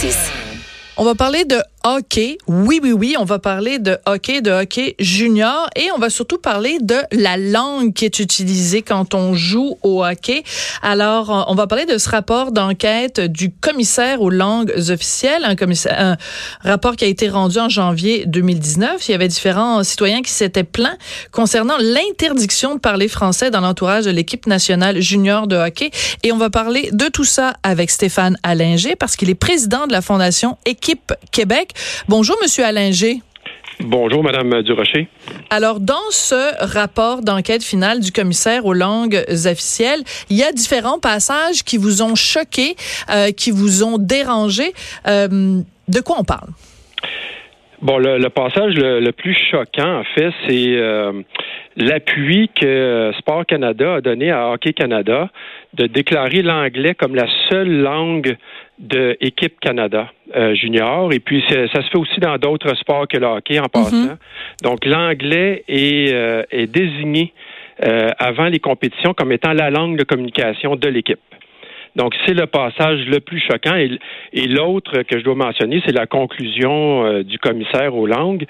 6. On va parler de hockey. Oui, oui, oui, on va parler de hockey, de hockey junior et on va surtout parler de la langue qui est utilisée quand on joue au hockey. Alors, on va parler de ce rapport d'enquête du commissaire aux langues officielles, un, un rapport qui a été rendu en janvier 2019. Il y avait différents citoyens qui s'étaient plaints concernant l'interdiction de parler français dans l'entourage de l'équipe nationale junior de hockey. Et on va parler de tout ça avec Stéphane Allinger parce qu'il est président de la Fondation Équipe Québec. Bonjour, Monsieur Allinger. Bonjour, Madame Durocher. Alors, dans ce rapport d'enquête finale du commissaire aux langues officielles, il y a différents passages qui vous ont choqué, euh, qui vous ont dérangé. Euh, de quoi on parle? Bon, le, passage le, plus choquant, en fait, c'est euh, l'appui que Sport Canada a donné à Hockey Canada de déclarer l'anglais comme la seule langue de équipe Canada euh, junior. Et puis, ça se fait aussi dans d'autres sports que le hockey en passant. Mhm. Donc, l'anglais est, euh, est désigné euh, avant les compétitions comme étant la langue de communication de l'équipe. Donc, c'est le passage le plus choquant. Et, l'autre que je dois mentionner, c'est la conclusion euh, du commissaire aux langues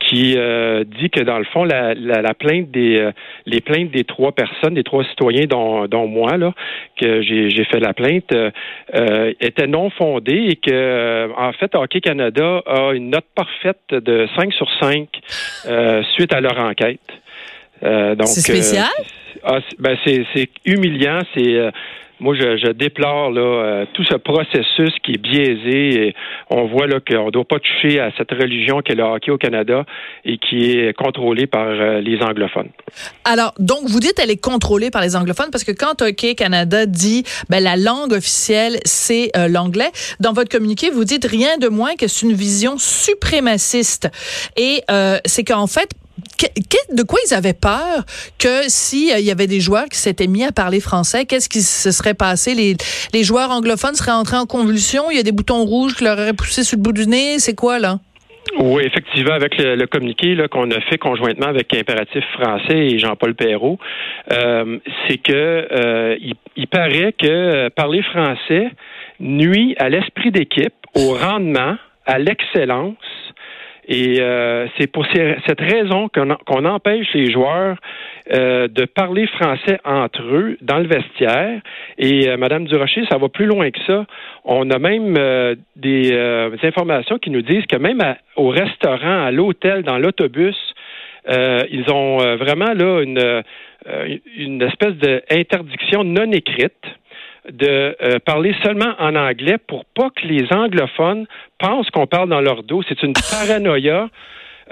qui euh, dit que dans le fond, la, plainte des euh, les plaintes des trois personnes, des trois citoyens, dont, dont moi, là, que j'ai fait la plainte, étaient non fondées et que en fait, Hockey Canada a une note parfaite de 5 sur 5 suite à leur enquête. c'est spécial? Ah, ben c'est humiliant, c'est moi, je, déplore là, euh, tout ce processus qui est biaisé. Et on voit là qu'on ne doit pas toucher à cette religion qu'est le hockey au Canada et qui est contrôlée par euh, les anglophones. Alors, donc, vous dites elle est contrôlée par les anglophones parce que quand Hockey Canada dit ben, la langue officielle, c'est euh, l'anglais, dans votre communiqué, vous dites rien de moins que c'est une vision suprémaciste. Et c'est qu'en fait, de quoi ils avaient peur que s'il euh, y avait des joueurs qui s'étaient mis à parler français, qu'est-ce qui se serait passé? Les, joueurs anglophones seraient entrés en convulsion? Il y a des boutons rouges qui leur auraient poussé sur le bout du nez? C'est quoi, là? Oui, effectivement, avec le, communiqué qu'on a fait conjointement avec Impératif français et Jean-Paul Perrault, euh, c'est que euh, il, paraît que parler français nuit à l'esprit d'équipe, au rendement, à l'excellence et euh, c'est pour cette raison qu'on empêche les joueurs euh, de parler français entre eux dans le vestiaire. Et euh, Madame Durocher, ça va plus loin que ça. On a même des, informations qui nous disent que même au restaurant, à l'hôtel, dans l'autobus, ils ont vraiment là une, une espèce d'interdiction non écrite de euh, parler seulement en anglais pour pas que les anglophones pensent qu'on parle dans leur dos. C'est une paranoïa.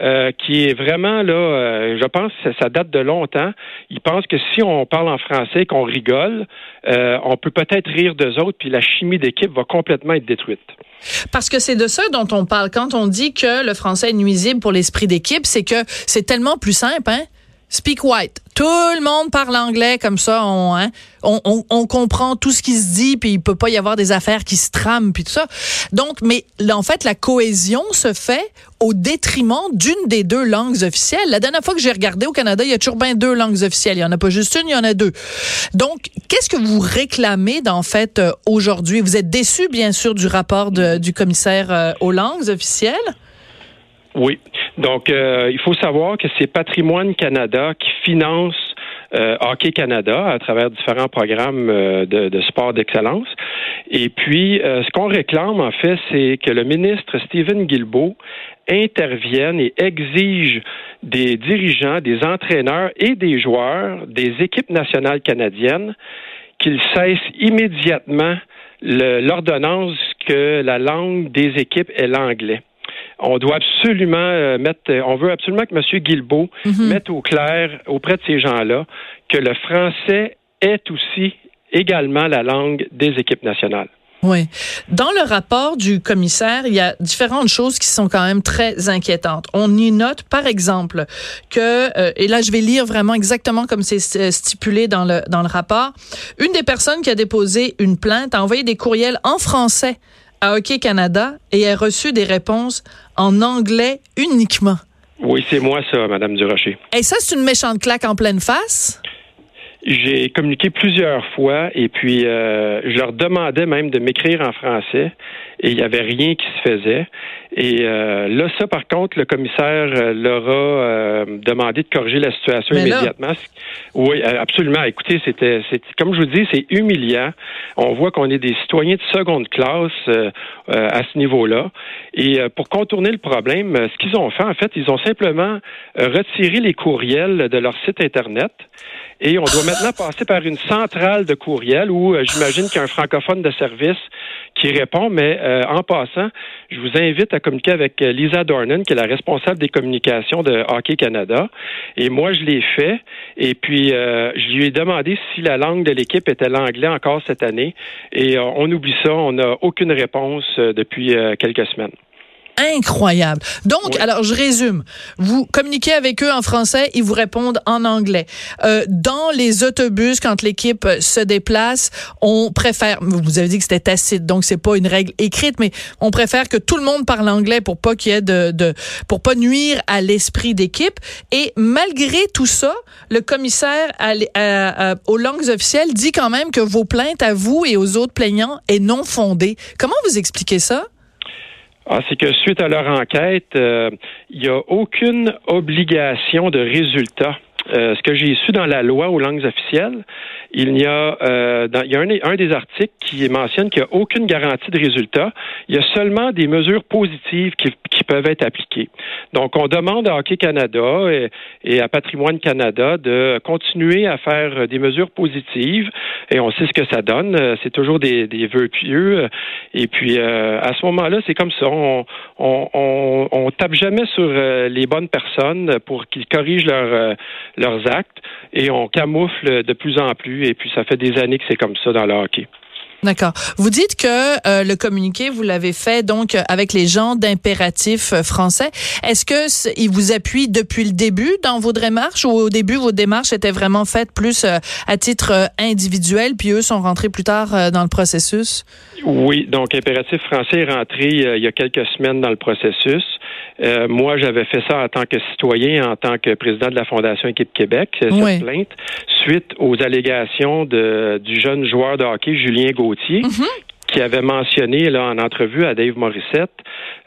Euh, qui est vraiment là, euh, je pense que ça date de longtemps. Ils pensent que si on parle en français, qu'on rigole, on peut peut-être rire d'eux autres, puis la chimie d'équipe va complètement être détruite. Parce que c'est de ça dont on parle. Quand on dit que le français est nuisible pour l'esprit d'équipe, c'est que c'est tellement plus simple, hein? Speak white. Tout le monde parle anglais comme ça. Hein, on, on, on, comprend tout ce qui se dit, puis il peut pas y avoir des affaires qui se trament, puis tout ça. Donc, mais en fait, la cohésion se fait au détriment d'une des deux langues officielles. La dernière fois que j'ai regardé au Canada, il y a toujours bien deux langues officielles. Il y en a pas juste une, il y en a deux. Donc, qu'est-ce que vous réclamez, en fait, euh, aujourd'hui? Vous êtes déçu, bien sûr, du rapport du commissaire euh, aux langues officielles? Oui. Donc, euh, il faut savoir que c'est Patrimoine Canada qui finance euh, Hockey Canada à travers différents programmes euh, de, sport d'excellence. Et puis, ce qu'on réclame, en fait, c'est que le ministre Stephen Guilbeault intervienne et exige des dirigeants, des entraîneurs et des joueurs des équipes nationales canadiennes qu'ils cessent immédiatement l'ordonnance que la langue des équipes est l'anglais on doit absolument euh, mettre, euh, on veut absolument que M. Guilbeault mhm. mette au clair auprès de ces gens-là que le français est aussi également la langue des équipes nationales. Oui. Dans le rapport du commissaire, il y a différentes choses qui sont quand même très inquiétantes. On y note, par exemple, que, euh, et là je vais lire vraiment exactement comme c'est stipulé dans le, dans le rapport, une des personnes qui a déposé une plainte a envoyé des courriels en français à Hockey Canada et a reçu des réponses en anglais uniquement. Oui, c'est moi ça, Madame Durocher. Et ça, c'est une méchante claque en pleine face? J'ai communiqué plusieurs fois et puis euh, je leur demandais même de m'écrire en français et il n'y avait rien qui se faisait. Et euh, là, ça, par contre, le commissaire euh, leur a euh, demandé de corriger la situation immédiatement. Oui, absolument. Écoutez, c'était, comme je vous dis, c'est humiliant. On voit qu'on est des citoyens de seconde classe à ce niveau-là. Et pour contourner le problème, ce qu'ils ont fait, en fait, ils ont simplement retiré les courriels de leur site Internet. Et on doit maintenant passer par une centrale de courriel où j'imagine qu'il y a un francophone de service qui répond. Mais en passant, je vous invite à communiquer avec euh, Lisa Dornan, qui est la responsable des communications de Hockey Canada. Et moi, je l'ai fait. Et puis, euh, je lui ai demandé si la langue de l'équipe était l'anglais encore cette année. Et euh, on oublie ça. On n'a aucune réponse depuis quelques semaines incroyable. Donc, alors je résume. Vous communiquez avec eux en français, ils vous répondent en anglais. Euh, dans les autobus, quand l'équipe se déplace, on préfère. Vous avez dit que c'était tacite, donc c'est pas une règle écrite, mais on préfère que tout le monde parle anglais pour pas qu'il y ait de, de pour pas nuire à l'esprit d'équipe. Et malgré tout ça, le commissaire à, aux langues officielles dit quand même que vos plaintes à vous et aux autres plaignants est non fondée. Comment vous expliquez ça? Ah, c'est que suite à leur enquête, euh, il n'y a aucune obligation de résultat. Euh, ce que j'ai su dans la loi aux langues officielles, il y a, euh, il y a un, un, des articles qui mentionne qu'il n'y a aucune garantie de résultat. Il y a seulement des mesures positives qui, qui peuvent être appliquées. Donc, on demande à Hockey Canada et, et, à Patrimoine Canada de continuer à faire des mesures positives et on sait ce que ça donne. C'est toujours des, des vœux pieux. Et puis, euh, à ce moment-là, c'est comme ça. On, on, on, on, tape jamais sur euh, les bonnes personnes pour qu'ils corrigent leur, leurs actes et on camoufle de plus en plus et puis ça fait des années que c'est comme ça dans le hockey. D'accord. Vous dites que euh, le communiqué, vous l'avez fait donc avec les gens d'impératif euh, français. Est-ce que ils vous appuient depuis le début dans vos démarches ou au début vos démarches étaient vraiment faites plus euh, à titre individuel, puis eux sont rentrés plus tard dans le processus? Oui, donc impératif français est rentré il y a quelques semaines dans le processus. Moi, j'avais fait ça en tant que citoyen, en tant que président de la Fondation Équipe Québec, cette plainte, suite aux allégations de, du jeune joueur de hockey Julien Gauthier, mhm. qui avait mentionné là en entrevue à Dave Morissette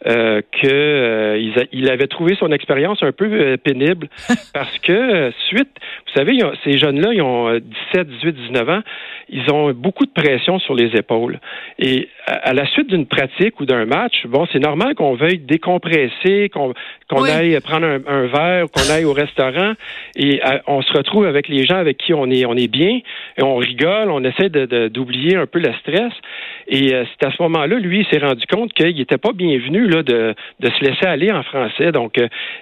euh, que euh, il, avait trouvé son expérience un peu euh, pénible parce que suite, vous savez, ces jeunes-là, ils ont 17, 18, 19 ans, ils ont beaucoup de pression sur les épaules. Et à, la suite d'une pratique ou d'un match, bon, c'est normal qu'on veuille décompresser, qu'on aille prendre un, verre, qu'on aille au restaurant, et on se retrouve avec les gens avec qui on est on est bien, et on rigole, on essaie de d'oublier un peu le stress. Et c'est à ce moment-là, lui, il s'est rendu compte qu'il n'était pas bienvenu là de, de se laisser aller en français. Donc,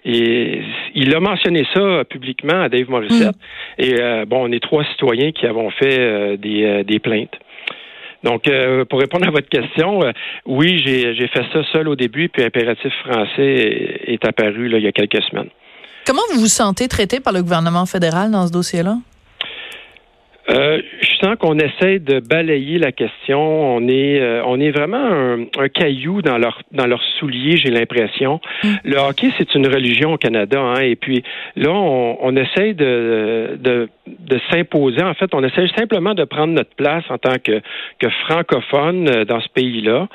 et, il a mentionné ça publiquement à Dave Morissette. Mm. Et bon, on est trois citoyens qui avons fait des euh, des, plaintes. Donc, euh, pour répondre à votre question, euh, oui, j'ai fait ça seul au début, puis Impératif français est, apparu il y a quelques semaines. Comment vous vous sentez traité par le gouvernement fédéral dans ce dossier-là? Euh, je sens qu'on essaie de balayer la question. On est, euh, on est vraiment un, caillou dans leur dans leur soulier, j'ai l'impression. Mm. Le hockey, c'est une religion au Canada, hein, et puis là, on, on essaie de, de, de s'imposer. En fait, on essaie simplement de prendre notre place en tant que, que francophone euh, dans ce pays-là,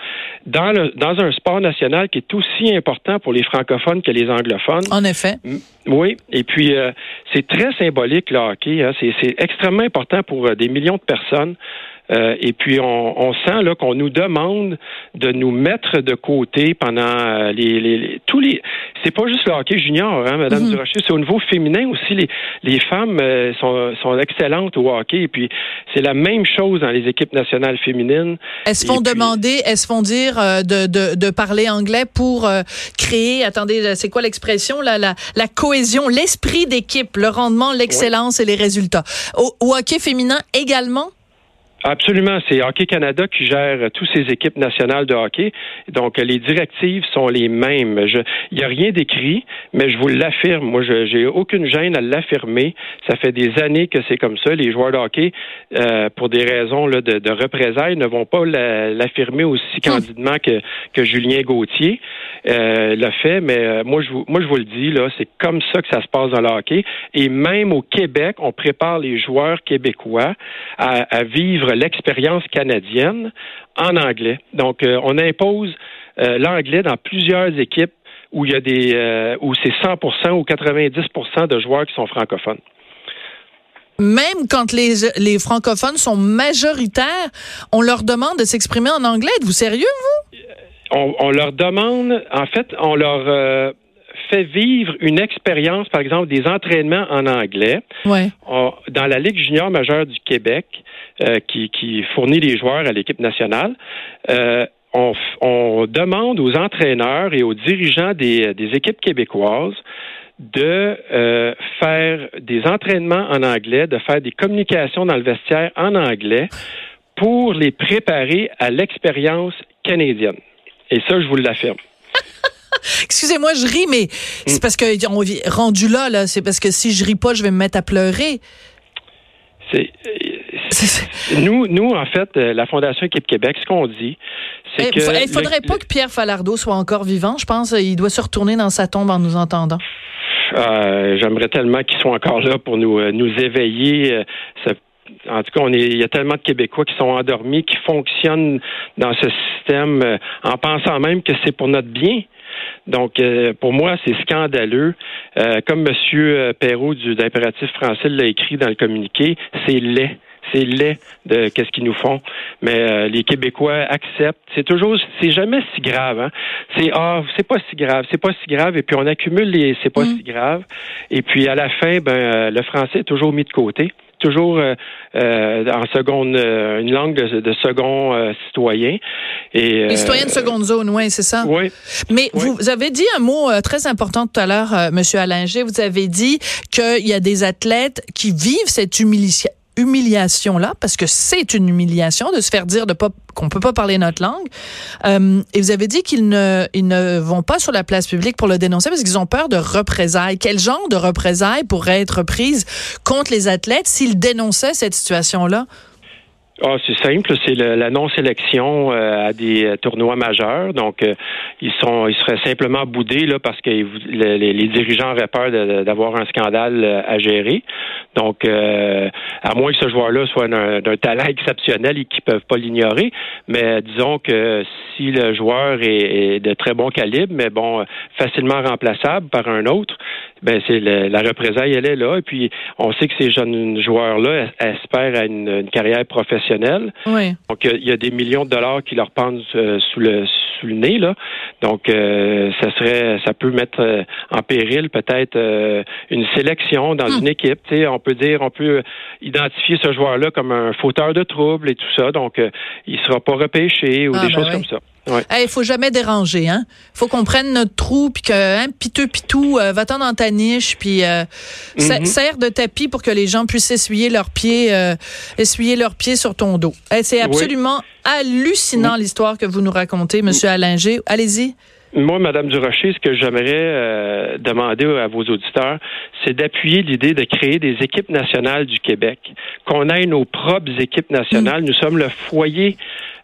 dans le dans un sport national qui est aussi important pour les francophones que les anglophones. En effet. Oui, et puis euh, c'est très symbolique le hockey. Hein. C'est extrêmement important pour euh, des millions de personnes. Euh, et puis on, on sent là qu'on nous demande de nous mettre de côté pendant euh, les, les, tous les. C'est pas juste le hockey junior, hein, Madame mm Durocher. C'est au niveau féminin aussi. Les, les femmes euh, sont, sont excellentes au hockey. Et puis c'est la même chose dans les équipes nationales féminines. Elles se font demander, elles se font dire de, de, de parler anglais pour créer. Attendez, c'est quoi l'expression là la, la cohésion, l'esprit d'équipe, le rendement, l'excellence et les résultats? Au, au hockey féminin également? Absolument, c'est Hockey Canada qui gère tous ces équipes nationales de hockey. Donc les directives sont les mêmes. il n'y a rien d'écrit, mais je vous l'affirme. Moi, je j'ai aucune gêne à l'affirmer. Ça fait des années que c'est comme ça. Les joueurs de hockey, euh, pour des raisons là, de, de représailles, ne vont pas l'affirmer aussi hum. candidement que, que Julien Gauthier euh, l'a fait. Mais euh, moi, je vous, moi, je vous le dis là, c'est comme ça que ça se passe dans le hockey. Et même au Québec, on prépare les joueurs québécois à, à vivre l'expérience canadienne en anglais. Donc, euh, on impose euh, l'anglais dans plusieurs équipes où il y a des euh, où c'est 100% ou 90% de joueurs qui sont francophones. Même quand les, les francophones sont majoritaires, on leur demande de s'exprimer en anglais. Êtes-vous sérieux, vous? On, on, leur demande, en fait, on leur fait vivre une expérience, par exemple, des entraînements en anglais. Ouais. dans la Ligue junior majeure du Québec, euh, qui, qui, fournit les joueurs à l'équipe nationale, euh, on, on, demande aux entraîneurs et aux dirigeants des, des équipes québécoises de euh, faire des entraînements en anglais, de faire des communications dans le vestiaire en anglais pour les préparer à l'expérience canadienne. Et ça, je vous l'affirme. Excusez-moi, je ris, mais c'est mm. parce que on rendu là, là, c'est parce que si je ris pas, je vais me mettre à pleurer. C'est nous, nous, en fait, euh, la Fondation Équipe Québec, ce qu'on dit, c'est eh, que. Il faudrait pas que Pierre Falardeau soit encore vivant. Je pense il doit se retourner dans sa tombe en nous entendant. Euh, j'aimerais tellement qu'il soit encore là pour nous, euh, nous éveiller. en tout cas, on est, il y a tellement de Québécois qui sont endormis, qui fonctionnent dans ce système en pensant même que c'est pour notre bien. Donc, euh, pour moi, c'est scandaleux. Euh, comme M. Perrault du l'impératif français l'a écrit dans le communiqué, c'est laid c'est laid de qu'est-ce qu'ils nous font. Mais euh, les Québécois acceptent. C'est toujours, c'est jamais si grave. Hein? C'est ah, c'est pas si grave, c'est pas si grave. Et puis on accumule les, c'est pas mm. si grave. Et puis à la fin, ben le français est toujours mis de côté toujours euh, euh, en seconde, euh, une langue de, de second citoyen. Et, Les citoyens de seconde zone, oui, c'est ça. Oui. Mais vous avez dit un mot très important tout à l'heure, Monsieur Allinger. Vous avez dit qu'il y a des athlètes qui vivent cette humiliation humiliation-là, parce que c'est une humiliation de se faire dire de pas qu'on peut pas parler notre langue. Euh, et vous avez dit qu'ils ne, ils ne vont pas sur la place publique pour le dénoncer parce qu'ils ont peur de représailles. Quel genre de représailles pourrait être prise contre les athlètes s'ils dénonçaient cette situation-là? Ah, c'est simple, c'est la non-sélection euh, à des euh, tournois majeurs. Donc, ils sont, ils seraient simplement boudés là parce que les, les, dirigeants auraient peur d'avoir un scandale à gérer. Donc, à moins que ce joueur-là soit d'un talent exceptionnel et qu'ils peuvent pas l'ignorer, mais disons que si le joueur est, de très bon calibre, mais bon, facilement remplaçable par un autre, ben c'est la représaille, elle est là. Et puis, on sait que ces jeunes joueurs-là espèrent à une carrière professionnelle donc, il y a des millions de dollars qui leur pendent euh, sous le sous le nez là. Donc, euh, ça serait, ça peut mettre euh, en péril peut-être une sélection dans hmm. une équipe. Tu on peut dire, on peut identifier ce joueur-là comme un fauteur de troubles et tout ça. Donc, il sera pas repêché ou ah, des ben choses comme ça. Il faut jamais déranger, hein. Faut qu'on prenne notre trou puis que hein, piteux pitou, euh, va-t'en dans ta niche puis euh, mm de tapis pour que les gens puissent essuyer leurs pieds, euh, essuyer leurs pieds sur ton dos. c'est absolument hallucinant l'histoire que vous nous racontez, Monsieur Allinger. Allez-y. Moi, Madame Durocher, ce que j'aimerais euh, demander à vos auditeurs, c'est d'appuyer l'idée de créer des équipes nationales du Québec, qu'on ait nos propres équipes nationales. Mm. Nous sommes le foyer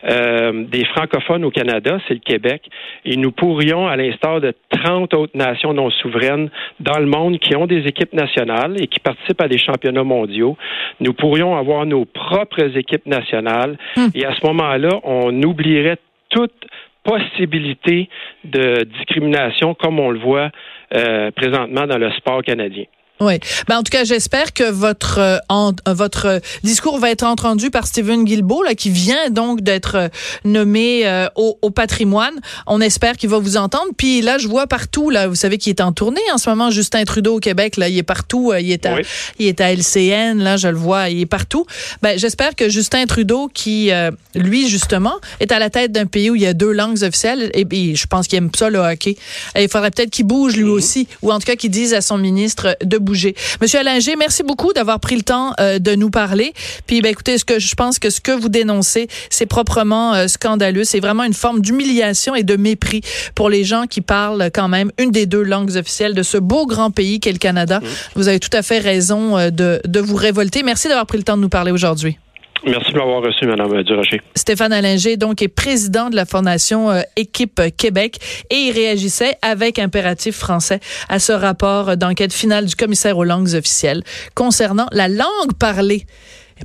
euh, des francophones au Canada, c'est le Québec, et nous pourrions, à l'instar de 30 autres nations non souveraines dans le monde qui ont des équipes nationales et qui participent à des championnats mondiaux, nous pourrions avoir nos propres équipes nationales, mm. et à ce moment-là, on oublierait toute possibilité de discrimination comme on le voit euh, présentement dans le sport canadien. Oui. Ben, en tout cas, j'espère que votre euh, euh, votre discours va être entendu par Stephen Guilbeault, là, qui vient donc d'être euh, nommé au, au, patrimoine. On espère qu'il va vous entendre. Puis là, je vois partout, là, vous savez qu'il est en tournée en ce moment, Justin Trudeau au Québec, là, il est partout. il est à, il est à LCN, là, je le vois, il est partout. Ben, j'espère que Justin Trudeau, qui, lui, justement, est à la tête d'un pays où il y a deux langues officielles, et, et je pense qu'il aime ça, le hockey. Et il faudrait peut-être qu'il bouge lui mm-hmm. aussi, ou en tout cas qu'il dise à son ministre de bouger. Monsieur Allinger, merci beaucoup d'avoir pris le temps euh, de nous parler. Puis, ben, écoutez, ce que je pense que ce que vous dénoncez, c'est proprement euh, scandaleux. C'est vraiment une forme d'humiliation et de mépris pour les gens qui parlent quand même une des deux langues officielles de ce beau grand pays qu'est le Canada. Mmh. Vous avez tout à fait raison euh, de, de vous révolter. Merci d'avoir pris le temps de nous parler aujourd'hui. Merci de m'avoir reçu, Mme Durocher. Stéphane Allinger, donc, est président de la Fondation euh, Équipe Québec et il réagissait avec impératif français à ce rapport d'enquête finale du commissaire aux langues officielles concernant la langue parlée,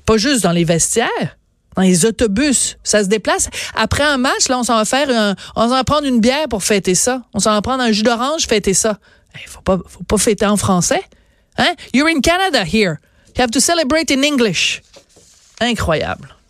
pas juste dans les vestiaires, dans les autobus. Ça se déplace. Après un match, là, on s'en va faire un, on s'en va prendre une bière pour fêter ça. On s'en va prendre un jus d'orange, fêter ça. Il faut pas, faut pas fêter en français. Hein? You're in Canada here. You have to celebrate in English. Incroyable.